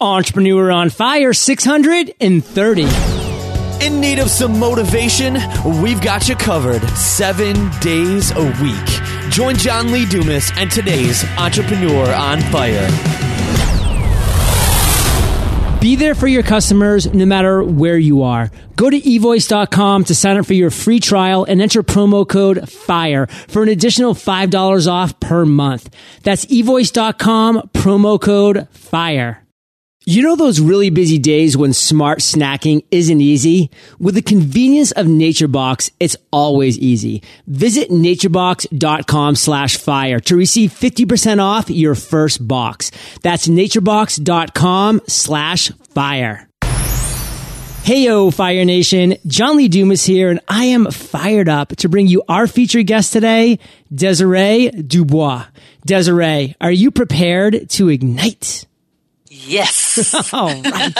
Entrepreneur on Fire 630. In need of some motivation? We've got you covered seven days a week. Join John Lee Dumas and today's Entrepreneur on Fire. Be there for your customers no matter where you are. Go to evoice.com to sign up for your free trial and enter promo code FIRE for an additional $5 off per month. That's evoice.com, promo code FIRE. You know those really busy days when smart snacking isn't easy? With the convenience of NatureBox, it's always easy. Visit naturebox.com slash fire to receive 50% off your first box. That's naturebox.com slash fire. Heyo, Fire Nation. John Lee Dumas here, and I am fired up to bring you our featured guest today, Desiree Doubrox. Desiree, are you prepared to ignite? Yes. All right.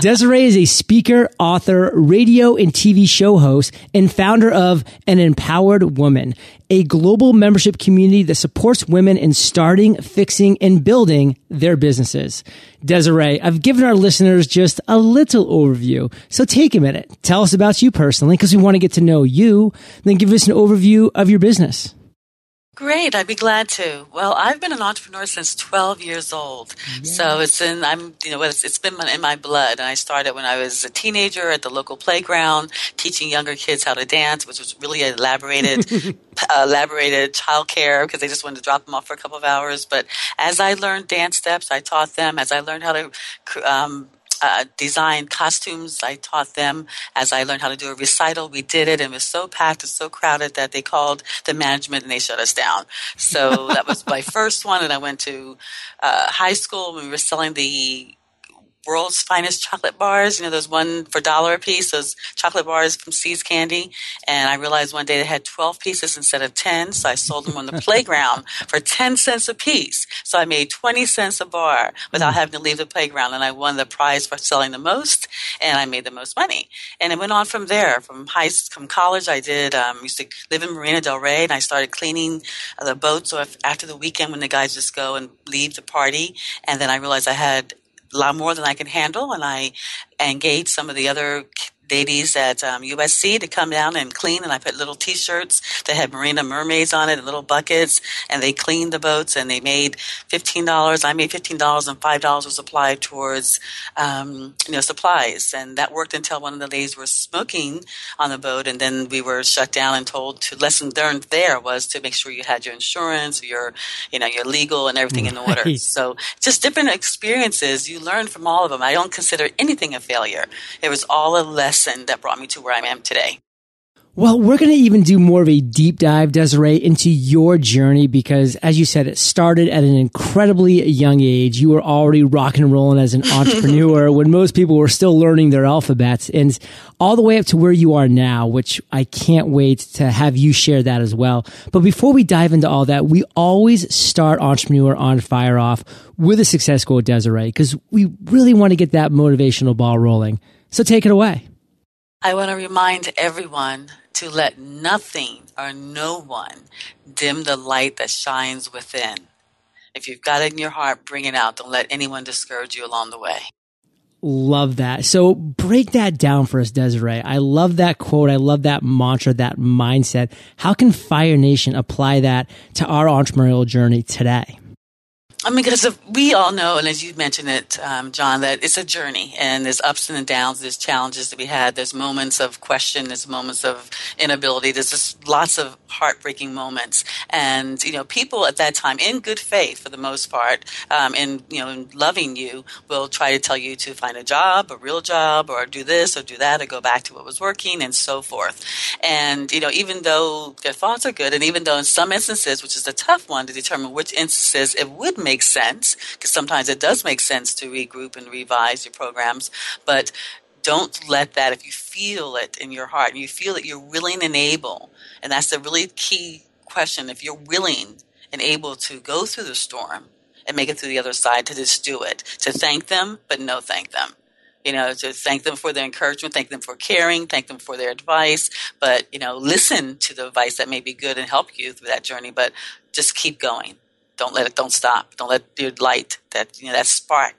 Desiree is a speaker, author, radio, and TV show host, and founder of An Empowered Woman, a global membership community that supports women in starting, fixing, and building their businesses. Desiree, I've given our listeners just a little overview. So take a minute. Tell us about you personally, because we want to get to know you. Then give us an overview of your business. Great, I'd be glad to. Well, I've been an entrepreneur since 12 years old. So it's in, I'm, you know, it's, it's been in my blood. And I started when I was a teenager at the local playground, teaching younger kids how to dance, which was really elaborated, elaborated childcare because they just wanted to drop them off for a couple of hours. But as I learned dance steps, I taught them. As I learned how to, um, uh, design costumes. I taught them as I learned how to do a recital. We did it and it was so packed and so crowded that they called the management and they shut us down. So that was my first one. And I went to uh, high school we were selling the world's finest chocolate bars. You know, those one for dollar a piece, those chocolate bars from See's Candy. And I realized one day they had 12 pieces instead of 10. So I sold them on the playground for 10 cents a piece. So I made 20 cents a bar without having to leave the playground. And I won the prize for selling the most and I made the most money. And it went on from there. From high, school, from college, I did, um, used to live in Marina Del Rey and I started cleaning the boats so if, after the weekend when the guys just go and leave the party. And then I realized I had lot more than I can handle, and I engaged some of the other ladies at um, USC to come down and clean. And I put little T-shirts that had Marina mermaids on it and little buckets, and they cleaned the boats. And they made fifteen dollars. I made fifteen dollars, and five dollars was applied towards um, you know supplies. And that worked until one of the ladies were smoking on the boat, and then we were shut down and told to lesson learned there was to make sure you had your insurance, your you know your legal and everything in order. So just different experiences you learn from all of them. I don't consider anything a failure. It was all a lesson that brought me to where I am today. Well, we're going to even do more of a deep dive, Desiree, into your journey because, as you said, it started at an incredibly young age. You were already rock and rolling as an entrepreneur when most people were still learning their alphabets and all the way up to where you are now, which I can't wait to have you share that as well. But before we dive into all that, we always start Entrepreneur on Fire off with a success quote, Desiree, because we really want to get that motivational ball rolling. So take it away. I want to remind everyone to let nothing or no one dim the light that shines within. If you've got it in your heart, bring it out. Don't let anyone discourage you along the way. Love that. So break that down for us, Desiree. I love that quote. I love that mantra, that mindset. How can Fire Nation apply that to our entrepreneurial journey today? I mean, because we all know, and as you mentioned it, um, John, that it's a journey, and there's ups and downs, there's challenges that we had, there's moments of question, there's moments of inability, there's just lots of heartbreaking moments, and you know, people at that time, in good faith for the most part, um, and you know, in loving you, will try to tell you to find a job, a real job, or do this or do that, or go back to what was working, and so forth. And you know, even though their thoughts are good, and even though in some instances, which is a tough one to determine which instances it would make makes sense because sometimes it does make sense to regroup and revise your programs but don't let that if you feel it in your heart and you feel that you're willing and able and that's the really key question if you're willing and able to go through the storm and make it through the other side to just do it. To thank them but no thank them. You know to thank them for their encouragement thank them for caring thank them for their advice but you know listen to the advice that may be good and help you through that journey but just keep going don't let it don't stop don't let your light that you know that spark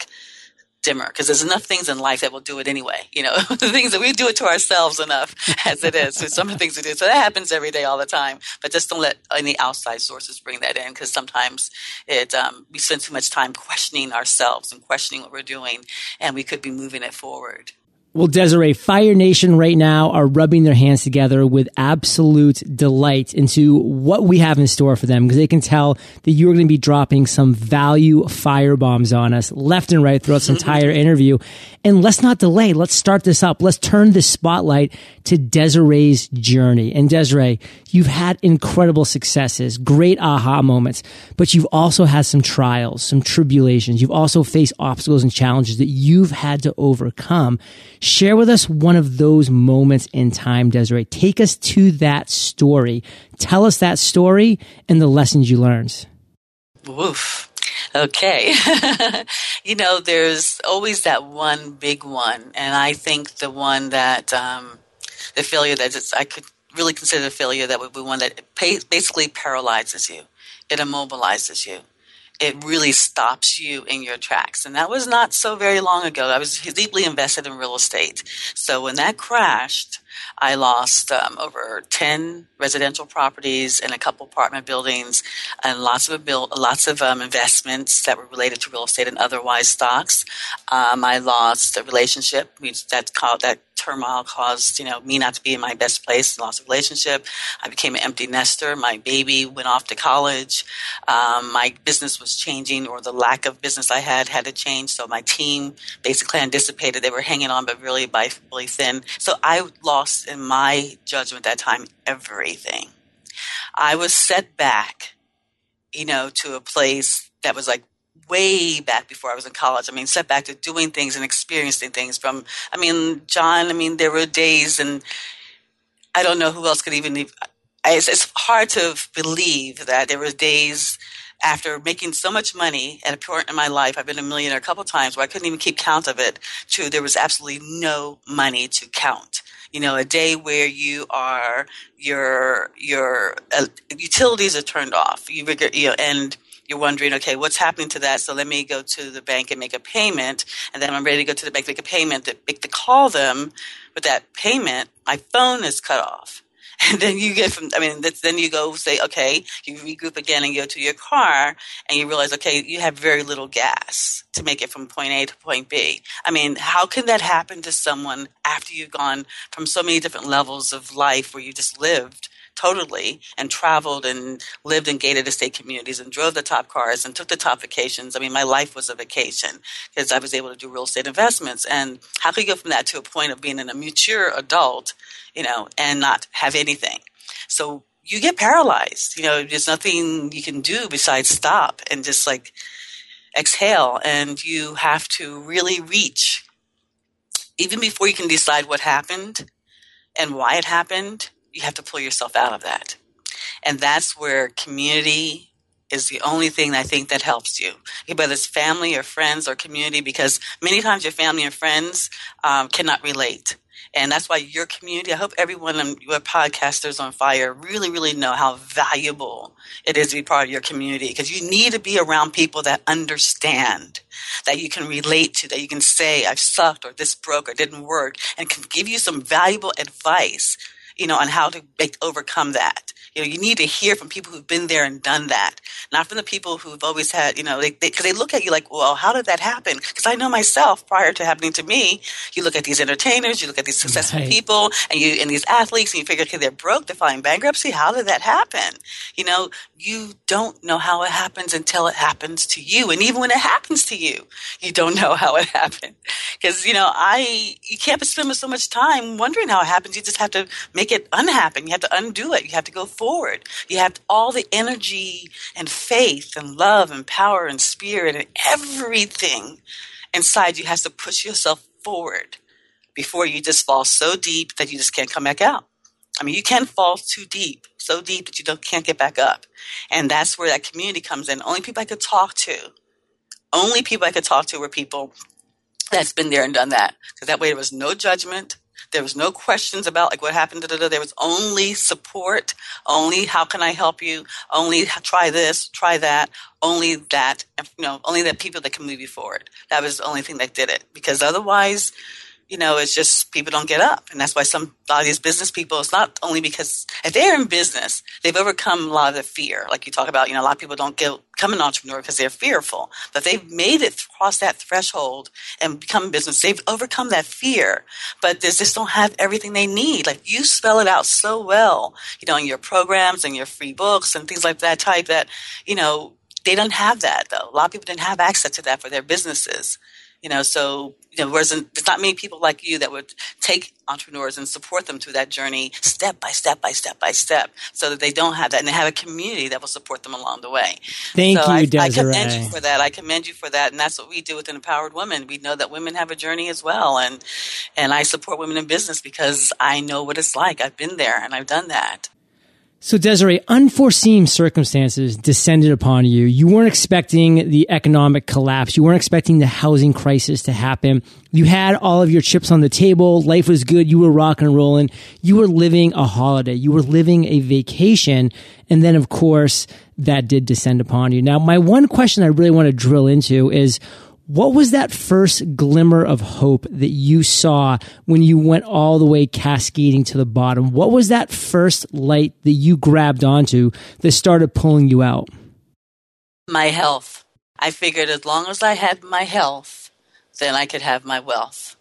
dimmer because there's enough things in life that will do it anyway. You know, the things that we do it to ourselves enough as it is. So some of the things we do. So that happens every day, all the time. But just don't let any outside sources bring that in because sometimes it um, we spend too much time questioning ourselves and questioning what we're doing, and we could be moving it forward. Well, Desiree, Fire Nation right now are rubbing their hands together with absolute delight into what we have in store for them because they can tell that you're going to be dropping some value fire bombs on us left and right throughout this mm-hmm. entire interview. And let's not delay. Let's start this up. Let's turn the spotlight to Desiree's journey. And Desiree, you've had incredible successes, great aha moments, but you've also had some trials, some tribulations. You've also faced obstacles and challenges that you've had to overcome. Share with us one of those moments in time, Desiree. Take us to that story. Tell us that story and the lessons you learned. Woof. Okay. you know, there's always that one big one. And I think the one that, um, the failure that I could really consider the failure that would be one that basically paralyzes you. It immobilizes you. It really stops you in your tracks. And that was not so very long ago. I was deeply invested in real estate. So when that crashed, I lost um, over 10 residential properties and a couple apartment buildings and lots of build, lots of um, investments that were related to real estate and otherwise stocks. Um, I lost a relationship that called that turmoil caused you know me not to be in my best place lost a relationship. I became an empty nester. My baby went off to college. Um, my business was changing or the lack of business i had had to change. So my team basically anticipated they were hanging on but really by really thin. So i lost in my judgment that time everything. I was set back you know to a place that was like way back before I was in college. I mean, set back to doing things and experiencing things from, I mean, John, I mean, there were days and I don't know who else could even, it's, it's hard to believe that there were days after making so much money at a point in my life, I've been a millionaire a couple times where I couldn't even keep count of it to there was absolutely no money to count you know, a day where you are your your uh, utilities are turned off. You, you know, and you're wondering, okay, what's happening to that? So let me go to the bank and make a payment. And then I'm ready to go to the bank, make a payment, to, make to call them. But that payment, my phone is cut off. And then you get from, I mean, then you go say, okay, you regroup again and go to your car and you realize, okay, you have very little gas to make it from point A to point B. I mean, how can that happen to someone after you've gone from so many different levels of life where you just lived totally and traveled and lived in gated estate communities and drove the top cars and took the top vacations. I mean, my life was a vacation because I was able to do real estate investments. And how could you go from that to a point of being in a mature adult, you know, and not have anything? So you get paralyzed. You know, there's nothing you can do besides stop and just like exhale. And you have to really reach, even before you can decide what happened and why it happened, you have to pull yourself out of that. And that's where community is the only thing I think that helps you, whether it's family or friends or community, because many times your family and friends um, cannot relate. And that's why your community, I hope everyone on your podcasters on fire really, really know how valuable it is to be part of your community because you need to be around people that understand, that you can relate to, that you can say, I've sucked or this broke or didn't work and can give you some valuable advice you know, on how to make, overcome that. You know, you need to hear from people who've been there and done that, not from the people who've always had, you know, they, they, cause they look at you like, well, how did that happen? Cause I know myself prior to happening to me, you look at these entertainers, you look at these successful right. people and you, and these athletes and you figure, okay, they're broke, they're filing bankruptcy. How did that happen? You know, you don't know how it happens until it happens to you. And even when it happens to you, you don't know how it happened. Cause, you know, I, you can't spend so much time wondering how it happens. You just have to make it unhappen. You have to undo it. You have to go forward. You have all the energy and faith and love and power and spirit and everything inside you has to push yourself forward before you just fall so deep that you just can't come back out. I mean, you can fall too deep, so deep that you don't, can't get back up. And that's where that community comes in. Only people I could talk to, only people I could talk to were people that's been there and done that. Because that way there was no judgment. There was no questions about like what happened. Da, da, da. There was only support, only how can I help you, only try this, try that, only that, you know, only that people that can move you forward. That was the only thing that did it. Because otherwise, you know, it's just people don't get up. And that's why some a lot of these business people, it's not only because if they're in business, they've overcome a lot of the fear. Like you talk about, you know, a lot of people don't get become an entrepreneur because they're fearful. But they've made it cross that threshold and become business. They've overcome that fear, but they just don't have everything they need. Like you spell it out so well, you know, in your programs and your free books and things like that type that, you know, they don't have that though. A lot of people didn't have access to that for their businesses. You know, so you know, whereas there's not many people like you that would take entrepreneurs and support them through that journey step by step by step by step so that they don't have that and they have a community that will support them along the way. Thank so you, I, Desiree. I commend you for that. I commend you for that. And that's what we do with Empowered Women. We know that women have a journey as well. And, and I support women in business because I know what it's like. I've been there and I've done that. So Desiree, unforeseen circumstances descended upon you. You weren't expecting the economic collapse. You weren't expecting the housing crisis to happen. You had all of your chips on the table. Life was good. You were rocking and rolling. You were living a holiday. You were living a vacation. And then of course, that did descend upon you. Now, my one question I really want to drill into is, what was that first glimmer of hope that you saw when you went all the way cascading to the bottom? What was that first light that you grabbed onto that started pulling you out? My health. I figured as long as I had my health, then I could have my wealth.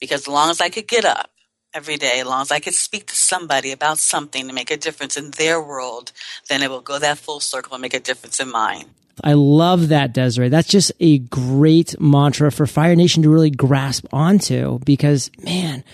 Because as long as I could get up every day, as long as I could speak to somebody about something to make a difference in their world, then it will go that full circle and make a difference in mine. I love that, Desiree. That's just a great mantra for Fire Nation to really grasp onto because, man,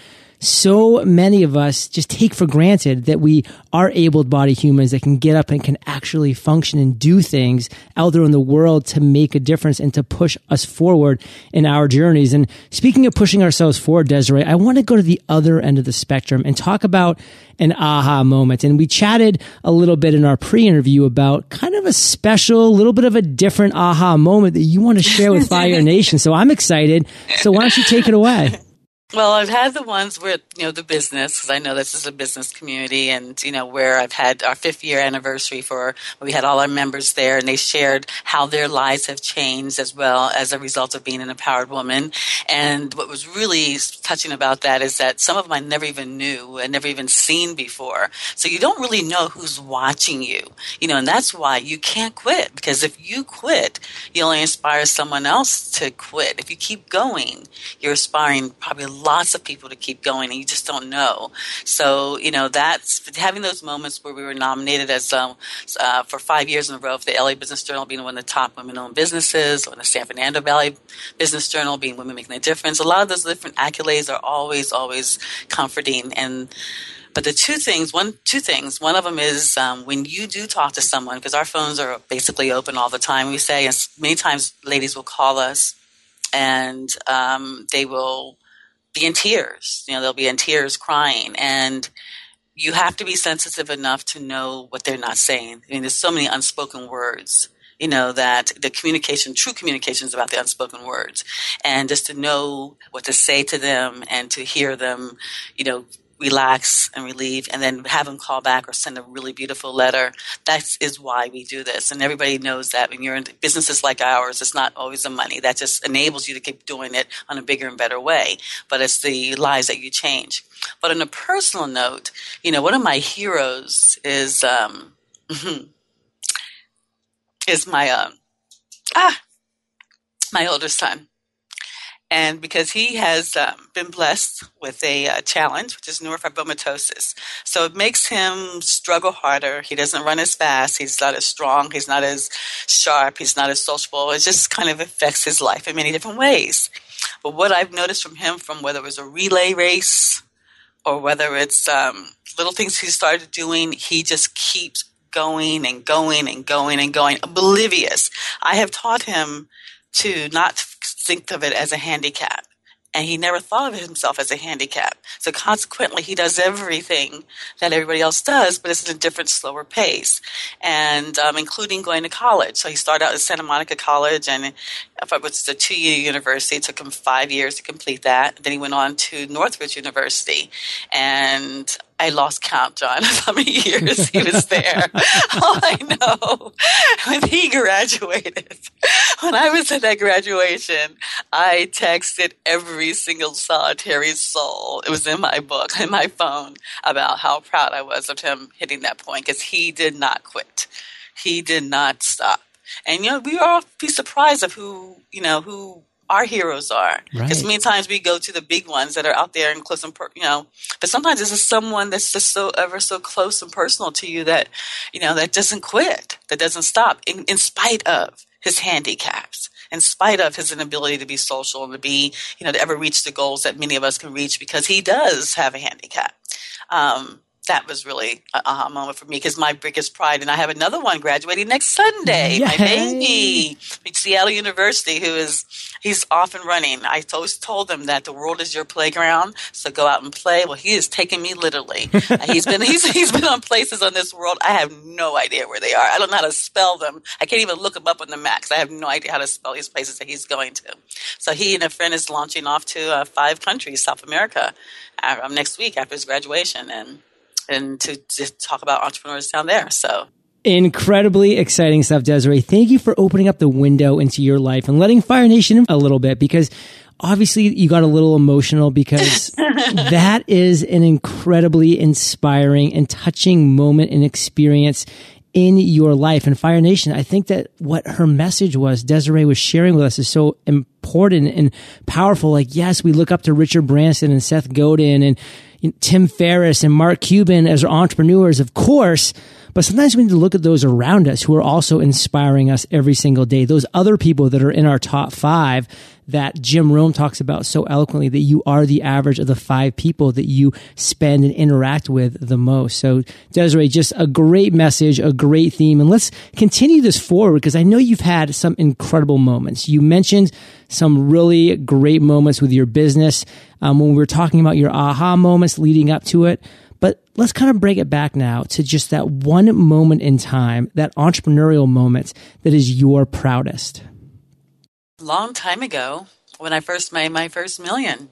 so many of us just take for granted that we are able bodied humans that can get up and can actually function and do things out there in the world to make a difference and to push us forward in our journeys. And speaking of pushing ourselves forward, Desiree, I want to go to the other end of the spectrum and talk about an aha moment. And we chatted a little bit in our pre-interview about kind of a special, little bit of a different aha moment that you want to share with Fire Nation. So I'm excited. So why don't you take it away? Well, I've had the ones where you know the business because I know this is a business community, and you know where I've had our fifth year anniversary for we had all our members there, and they shared how their lives have changed as well as a result of being an empowered woman. And what was really touching about that is that some of them I never even knew and never even seen before. So you don't really know who's watching you, you know, and that's why you can't quit because if you quit, you only inspire someone else to quit. If you keep going, you're inspiring probably lots of people to keep going and you just don't know. So, you know, that's having those moments where we were nominated as um, uh, for five years in a row for the LA Business Journal being one of the top women owned businesses, or the San Fernando Valley Business Journal being Women Making a Difference. A lot of those different accolades are always, always comforting. And but the two things, one, two things. One of them is um, when you do talk to someone, because our phones are basically open all the time. We say, and many times ladies will call us, and um, they will be in tears. You know, they'll be in tears crying. And you have to be sensitive enough to know what they're not saying. I mean, there's so many unspoken words, you know, that the communication, true communication is about the unspoken words. And just to know what to say to them and to hear them, you know, relax and relieve and then have them call back or send a really beautiful letter. That is why we do this. And everybody knows that when you're in businesses like ours, it's not always the money. That just enables you to keep doing it on a bigger and better way. But it's the lives that you change. But on a personal note, you know, one of my heroes is, um, is my, um, ah, my older son and because he has um, been blessed with a uh, challenge, which is neurofibromatosis. So it makes him struggle harder. He doesn't run as fast. He's not as strong. He's not as sharp. He's not as sociable. It just kind of affects his life in many different ways. But what I've noticed from him, from whether it was a relay race or whether it's um, little things he started doing, he just keeps going and going and going and going, oblivious. I have taught him to not think of it as a handicap. and he never thought of himself as a handicap. So consequently, he does everything that everybody else does, but it's at a different, slower pace, and um, including going to college. So he started out at Santa Monica College, and it was a two-year university. It took him five years to complete that. Then he went on to Northridge University, and I lost count, John, of how many years he was there. All I know, when he graduated, when I was at that graduation, I texted every single solitary soul. It was in my book, in my phone, about how proud I was of him hitting that point because he did not quit. He did not stop. And you know, we all be surprised of who you know who our heroes are. Because right. many times we go to the big ones that are out there and close and per, you know, but sometimes this is someone that's just so ever so close and personal to you that you know that doesn't quit, that doesn't stop, in, in spite of his handicaps, in spite of his inability to be social and to be you know to ever reach the goals that many of us can reach because he does have a handicap. Um, that was really a aha moment for me because my biggest pride, and I have another one graduating next Sunday, Yay. my baby, from Seattle University, who is he's off and running. I always told him that the world is your playground, so go out and play. Well, he is taking me literally. he's been he's he's been on places on this world I have no idea where they are. I don't know how to spell them. I can't even look them up on the maps. I have no idea how to spell these places that he's going to. So he and a friend is launching off to uh, five countries, South America, uh, next week after his graduation, and and to, to talk about entrepreneurs down there. So Incredibly exciting stuff, Desiree. Thank you for opening up the window into your life and letting Fire Nation in a little bit because obviously you got a little emotional because that is an incredibly inspiring and touching moment and experience in your life. And Fire Nation, I think that what her message was, Desiree was sharing with us is so important and powerful. Like, yes, we look up to Richard Branson and Seth Godin and Tim Ferriss and Mark Cuban as entrepreneurs, of course. But sometimes we need to look at those around us who are also inspiring us every single day. Those other people that are in our top five that Jim Rohn talks about so eloquently that you are the average of the five people that you spend and interact with the most. So Desiree, just a great message, a great theme. And let's continue this forward because I know you've had some incredible moments. You mentioned some really great moments with your business um, when we were talking about your aha moments leading up to it. But let's kind of break it back now to just that one moment in time, that entrepreneurial moment that is your proudest. Long time ago, when I first made my first million,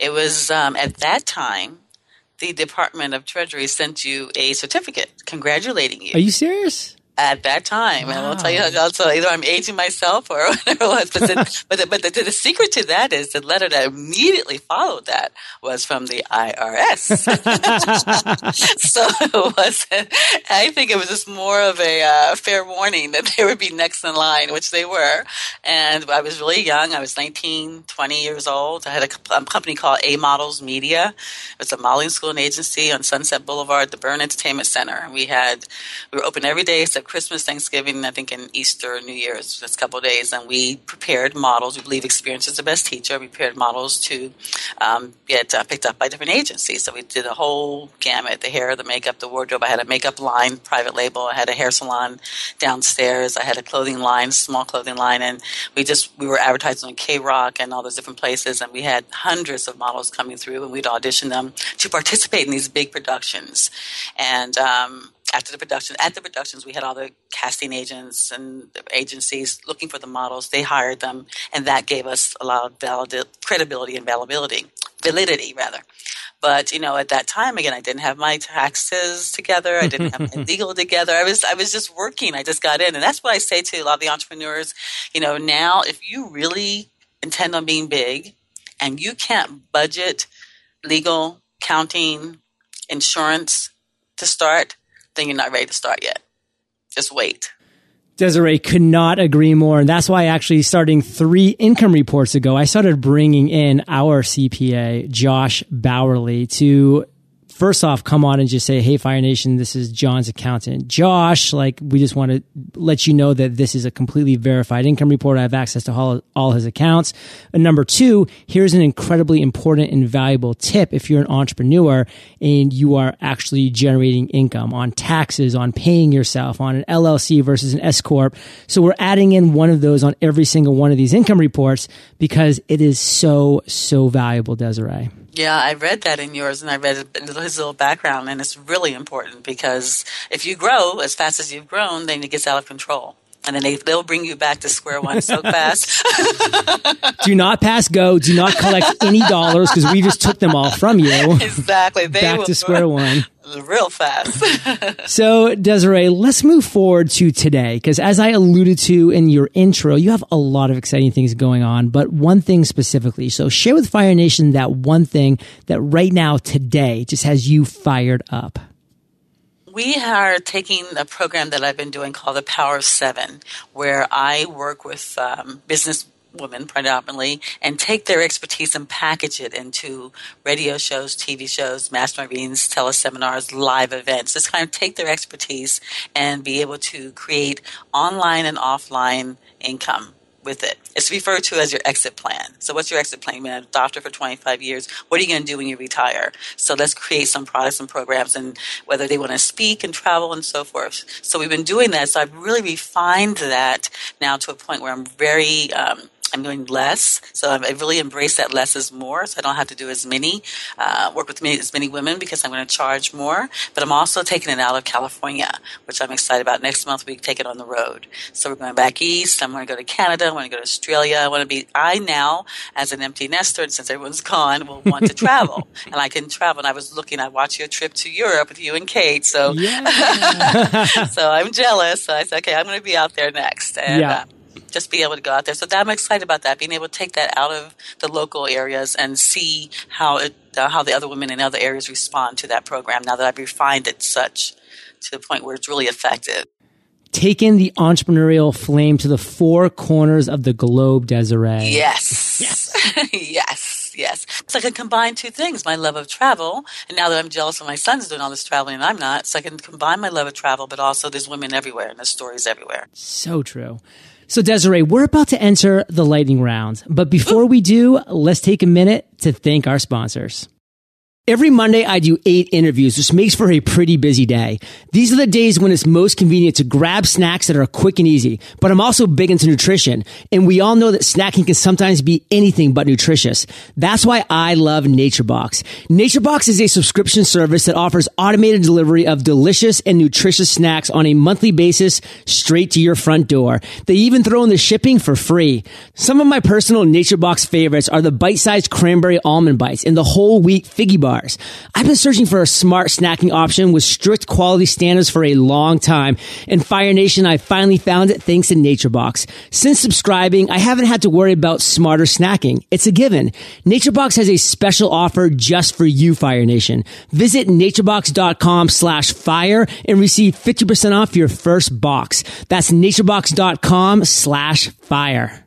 it was um, at that time the Department of Treasury sent you a certificate congratulating you. Are you serious? At that time. Wow. And I'll tell you, also either I'm aging myself or whatever it was. But, the, but, the, but the, the, secret to that is the letter that immediately followed that was from the IRS. so it was, I think it was just more of a uh, fair warning that they would be next in line, which they were. And I was really young. I was 19, 20 years old. I had a, a company called A Models Media. It's a modeling school and agency on Sunset Boulevard, the Burn Entertainment Center. We had, we were open every day except Christmas, Thanksgiving, I think, and Easter, New Year's, just a couple days, and we prepared models. We believe experience is the best teacher. We prepared models to um, get uh, picked up by different agencies. So we did a whole gamut: the hair, the makeup, the wardrobe. I had a makeup line, private label. I had a hair salon downstairs. I had a clothing line, small clothing line, and we just we were advertising on K Rock and all those different places, and we had hundreds of models coming through, and we'd audition them to participate in these big productions, and um, after the production, at the productions, we had all the casting agents and agencies looking for the models. They hired them, and that gave us a lot of valid- credibility and validity, validity rather. But you know, at that time, again, I didn't have my taxes together. I didn't have my legal together. I was, I was just working. I just got in, and that's what I say to a lot of the entrepreneurs. You know, now if you really intend on being big, and you can't budget legal, counting, insurance to start, then you're not ready to start yet. Just wait. Desiree could not agree more. And that's why actually starting three income reports ago, I started bringing in our CPA, Josh Bauerle, to first off come on and just say, Hey, Fire Nation, this is John's accountant, Josh. Like, we just want to let you know that this is a completely verified income report. I have access to all, all his accounts. And number two, here's an incredibly important and valuable tip if you're an entrepreneur and you are actually generating income on taxes, on paying yourself, on an LLC versus an S Corp. So we're adding in one of those on every single one of these income reports because it is so, so valuable, Desiree. Yeah, I read that in yours, and I read his little background, and it's really important because if you grow as fast as you've grown, then it gets out of control. And then they, they'll bring you back to square one so fast. Do not pass go. Do not collect any dollars because we just took them all from you. Exactly. They back to square one real fast. so, Desiree, let's move forward to today because, as I alluded to in your intro, you have a lot of exciting things going on, but one thing specifically. So, share with Fire Nation that one thing that right now, today, just has you fired up. We are taking a program that I've been doing called the Power of Seven, where I work with um, business women predominantly and take their expertise and package it into radio shows, TV shows, mastermind meetings, teleseminars, live events. Just kind of take their expertise and be able to create online and offline income with it. It's referred to as your exit plan. So, what's your exit plan? You've been a doctor for 25 years. What are you going to do when you retire? So, let's create some products and programs, and whether they want to speak and travel and so forth. So, we've been doing that. So, I've really refined that now to a point where I'm very um, I'm doing less. So I really embrace that less is more. So I don't have to do as many, uh, work with many, as many women because I'm going to charge more. But I'm also taking it out of California, which I'm excited about. Next month we take it on the road. So we're going back east. I'm going to go to Canada. I want to go to Australia. I want to be, I now, as an empty nester, and since everyone's gone, will want to travel. and I can travel. And I was looking, I watched your trip to Europe with you and Kate. So, yeah. so I'm jealous. So I said, okay, I'm going to be out there next. And, yeah. Uh, just be able to go out there. So that, I'm excited about that, being able to take that out of the local areas and see how it, uh, how the other women in other areas respond to that program. Now that I've refined it such to the point where it's really effective. Taking the entrepreneurial flame to the four corners of the globe, Desiree. Yes. Yes. yes. Yes. So I can combine two things my love of travel, and now that I'm jealous of my son's doing all this traveling and I'm not, so I can combine my love of travel, but also there's women everywhere and there's stories everywhere. So true. So, Desiree, we're about to enter the lightning round. But before we do, let's take a minute to thank our sponsors. Every Monday, I do eight interviews, which makes for a pretty busy day. These are the days when it's most convenient to grab snacks that are quick and easy. But I'm also big into nutrition. And we all know that snacking can sometimes be anything but nutritious. That's why I love NatureBox. NatureBox is a subscription service that offers automated delivery of delicious and nutritious snacks on a monthly basis straight to your front door. They even throw in the shipping for free. Some of my personal NatureBox favorites are the bite-sized cranberry almond bites and the whole wheat figgy bar bars. I've been searching for a smart snacking option with strict quality standards for a long time. and Fire Nation, I finally found it thanks to NatureBox. Since subscribing, I haven't had to worry about smarter snacking. It's a given. NatureBox has a special offer just for you, Fire Nation. Visit naturebox.com slash fire and receive 50% off your first box. That's naturebox.com slash fire.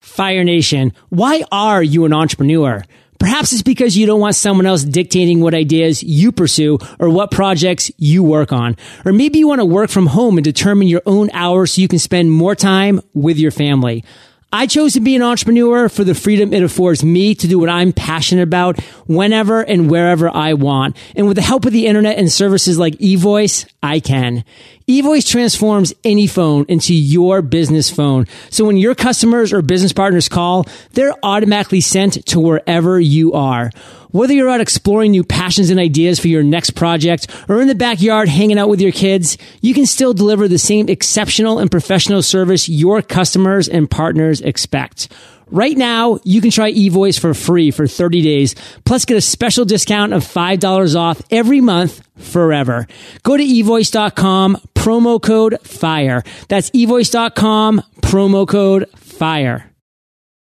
Fire Nation, why are you an entrepreneur? Perhaps it's because you don't want someone else dictating what ideas you pursue or what projects you work on. Or maybe you want to work from home and determine your own hours so you can spend more time with your family. I chose to be an entrepreneur for the freedom it affords me to do what I'm passionate about whenever and wherever I want. And with the help of the internet and services like eVoice, I can. eVoice transforms any phone into your business phone. So when your customers or business partners call, they're automatically sent to wherever you are. Whether you're out exploring new passions and ideas for your next project or in the backyard hanging out with your kids, you can still deliver the same exceptional and professional service your customers and partners expect. Right now, you can try eVoice for free for 30 days, plus get a special discount of $5 off every month forever. Go to evoice.com, promo code FIRE. That's evoice.com, promo code FIRE.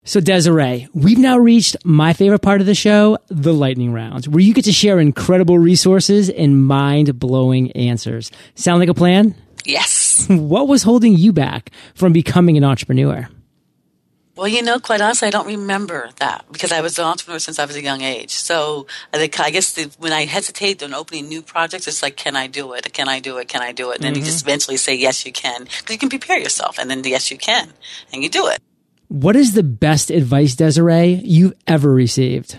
So Desiree, we've now reached my favorite part of the show, the lightning round, where you get to share incredible resources and mind blowing answers. Sound like a plan? Yes. What was holding you back from becoming an entrepreneur? Well, you know, quite honestly, I don't remember that because I was an entrepreneur since I was a young age. So I think I guess the, when I hesitate on opening new projects, it's like, can I do it? Can I do it? Can I do it? And then mm-hmm. you just eventually say, yes, you can. Because you can prepare yourself, and then yes, you can, and you do it. What is the best advice, Desiree, you've ever received?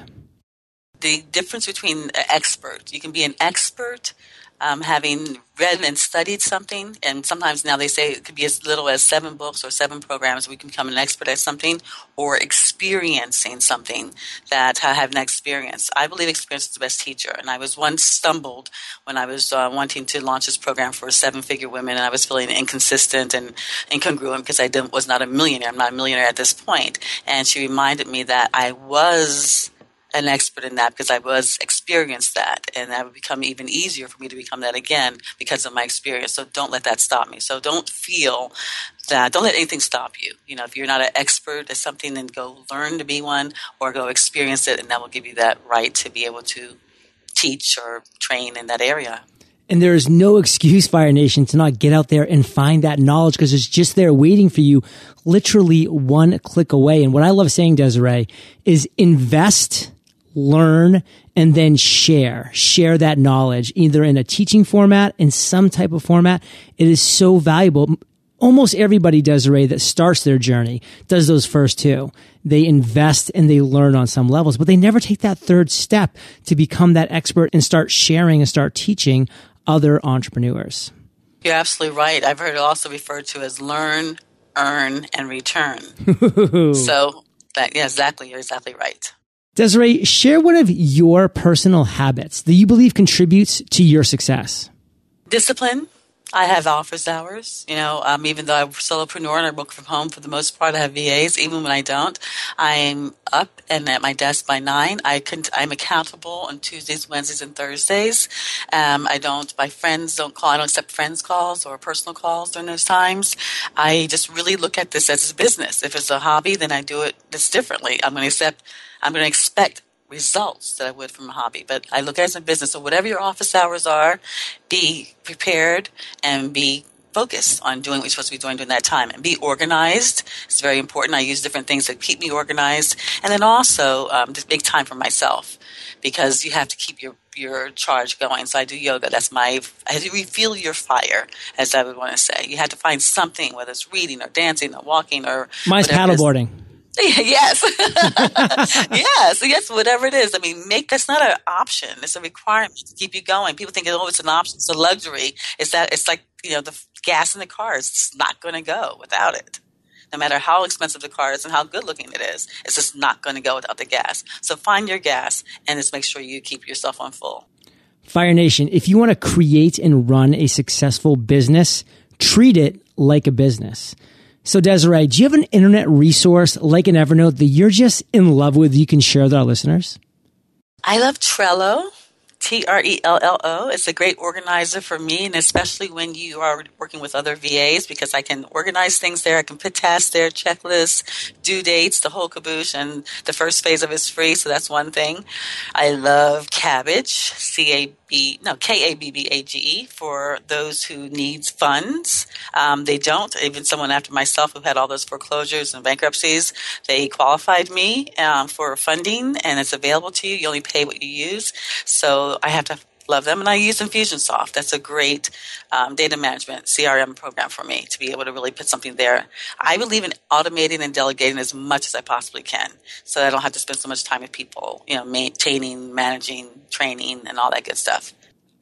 The difference between an expert. You can be an expert um, having read and studied something, and sometimes now they say it could be as little as seven books or seven programs, we can become an expert at something, or experiencing something that I have an experience. I believe experience is the best teacher, and I was once stumbled when I was uh, wanting to launch this program for seven figure women, and I was feeling inconsistent and incongruent because I was not a millionaire. I'm not a millionaire at this point, and she reminded me that I was an expert in that because I was experienced that, and that would become even easier for me to become that again because of my experience. So don't let that stop me. So don't feel that. Don't let anything stop you. You know, if you're not an expert at something, then go learn to be one, or go experience it, and that will give you that right to be able to teach or train in that area. And there is no excuse, Fire Nation, to not get out there and find that knowledge because it's just there waiting for you, literally one click away. And what I love saying, Desiree, is invest learn, and then share. Share that knowledge either in a teaching format, in some type of format. It is so valuable. Almost everybody, Desiree, that starts their journey does those first two. They invest and they learn on some levels, but they never take that third step to become that expert and start sharing and start teaching other entrepreneurs. You're absolutely right. I've heard it also referred to as learn, earn, and return. so that yeah, exactly. You're exactly right. Desiree, share one of your personal habits that you believe contributes to your success. Discipline. I have office hours. You know, um, even though I'm a solopreneur and I work from home for the most part, I have VAs. Even when I don't, I'm up and at my desk by nine. I can, I'm accountable on Tuesdays, Wednesdays, and Thursdays. Um, I don't. My friends don't call. I don't accept friends calls or personal calls during those times. I just really look at this as a business. If it's a hobby, then I do it just differently. I'm going to accept I'm going to expect results that I would from a hobby. But I look at it as a business. So whatever your office hours are, be prepared and be focused on doing what you're supposed to be doing during that time and be organized. It's very important. I use different things that keep me organized. And then also um, just make time for myself because you have to keep your your charge going. So I do yoga. That's my, I refuel your fire, as I would want to say. You have to find something, whether it's reading or dancing or walking or. Mine's paddleboarding. yes. yes. Yes. Whatever it is. I mean, make that's not an option. It's a requirement to keep you going. People think, oh, it's an option. It's a luxury. It's that, it's like, you know, the gas in the car is not going to go without it. No matter how expensive the car is and how good looking it is, it's just not going to go without the gas. So find your gas and just make sure you keep yourself on full. Fire Nation, if you want to create and run a successful business, treat it like a business. So Desiree, do you have an internet resource like an Evernote that you're just in love with you can share with our listeners? I love Trello. T R E L L O. It's a great organizer for me, and especially when you are working with other VAs because I can organize things there. I can put tasks there, checklists, due dates, the whole caboose, and the first phase of it is free, so that's one thing. I love Kabbage, C A B no K A B B A G E for those who needs funds. Um, they don't. Even someone after myself who had all those foreclosures and bankruptcies, they qualified me um, for funding, and it's available to you. You only pay what you use. So I have to love them. And I use Infusionsoft. That's a great um, data management CRM program for me to be able to really put something there. I believe in automating and delegating as much as I possibly can so I don't have to spend so much time with people, you know, maintaining, managing, training, and all that good stuff.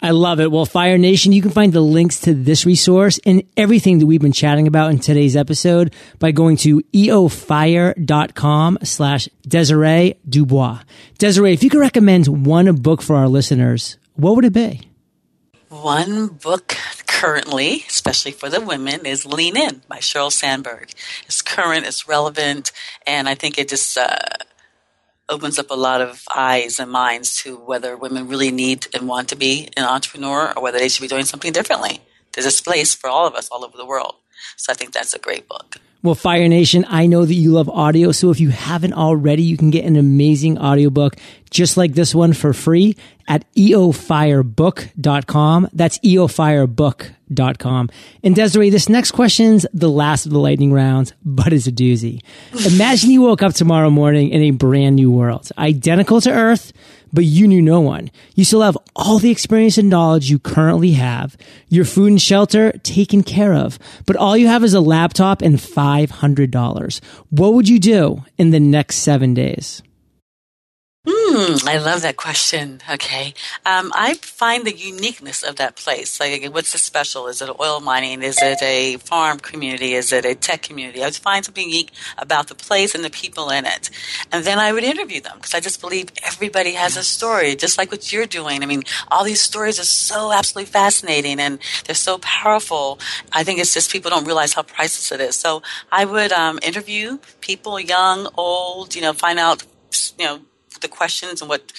I love it. Well, Fire Nation, you can find the links to this resource and everything that we've been chatting about in today's episode by going to eofire.com slash Desiree Doubrox. Desiree, if you could recommend one book for our listeners, what would it be? One book currently, especially for the women, is Lean In by Sheryl Sandberg. It's current, it's relevant, and I think it just uh, opens up a lot of eyes and minds to whether women really need and want to be an entrepreneur or whether they should be doing something differently. There's a place for all of us all over the world. So I think that's a great book. Well, Fire Nation, I know that you love audio. So if you haven't already, you can get an amazing audiobook just like this one for free at eofirebook.com. That's eofirebook.com. And Desiree, this next question's the last of the lightning rounds, but it's a doozy. Imagine you woke up tomorrow morning in a brand new world, identical to Earth, but you knew no one. You still have all the experience and knowledge you currently have, your food and shelter taken care of, but all you have is a laptop and $500. What would you do in the next seven days? Hmm, I love that question. Okay. Um, I find the uniqueness of that place. Like, what's the special? Is it oil mining? Is it a farm community? Is it a tech community? I would find something unique about the place and the people in it. And then I would interview them because I just believe everybody has a story, just like what you're doing. I mean, all these stories are so absolutely fascinating and they're so powerful. I think it's just people don't realize how priceless it is. So I would um, interview people, young, old, you know, find out, you know, the questions and what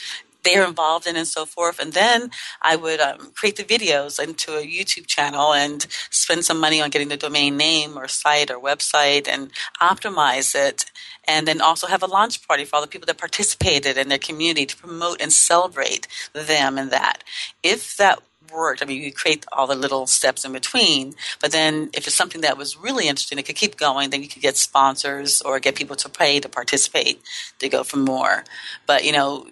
they're involved in and so forth. And then I would um, create the videos into a YouTube channel and spend some money on getting the domain name or site or website and optimize it. And then also have a launch party for all the people that participated in their community to promote and celebrate them and that. If that worked. I mean, you create all the little steps in between, but then if it's something that was really interesting, it could keep going. Then you could get sponsors or get people to pay to participate to go for more. But you know,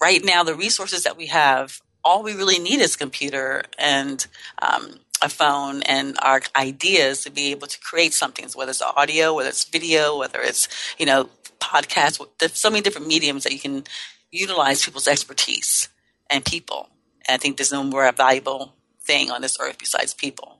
right now the resources that we have, all we really need is computer and um, a phone and our ideas to be able to create something, whether it's audio, whether it's video, whether it's you know podcasts. There's so many different mediums that you can utilize people's expertise and people and I think there's no more valuable thing on this earth besides people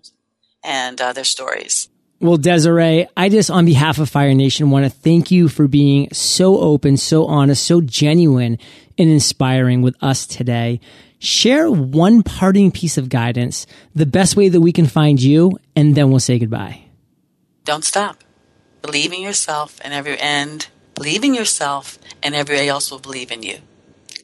and uh, their stories. Well, Desiree, I just, on behalf of Fire Nation, want to thank you for being so open, so honest, so genuine and inspiring with us today. Share one parting piece of guidance, the best way that we can find you, and then we'll say goodbye. Don't stop. Believe in yourself and every end. Believe in yourself and everybody else will believe in you.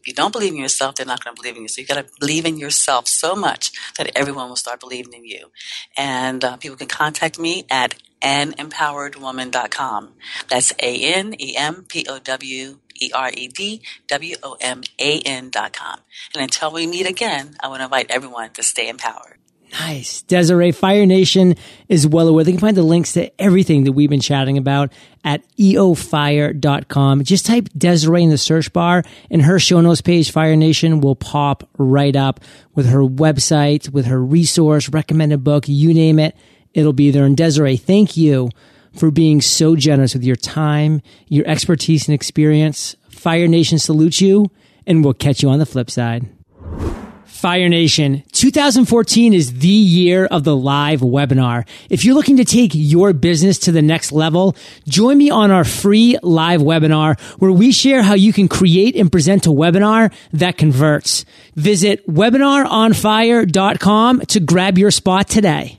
If you don't believe in yourself, they're not going to believe in you. So you got to believe in yourself so much that everyone will start believing in you. And uh, people can contact me at anempoweredwoman.com. That's A N E M P O W E R E D W O M A N dot com. And until we meet again, I want to invite everyone to stay empowered. Nice. Desiree, Fire Nation is well aware. They can find the links to everything that we've been chatting about at eofire.com. Just type Desiree in the search bar and her show notes page, Fire Nation, will pop right up with her website, with her resource, recommended book, you name it, it'll be there. And Desiree, thank you for being so generous with your time, your expertise and experience. Fire Nation salutes you and we'll catch you on the flip side. Fire Nation, 2014 is the year of the live webinar. If you're looking to take your business to the next level, join me on our free live webinar where we share how you can create and present a webinar that converts. Visit webinaronfire.com to grab your spot today.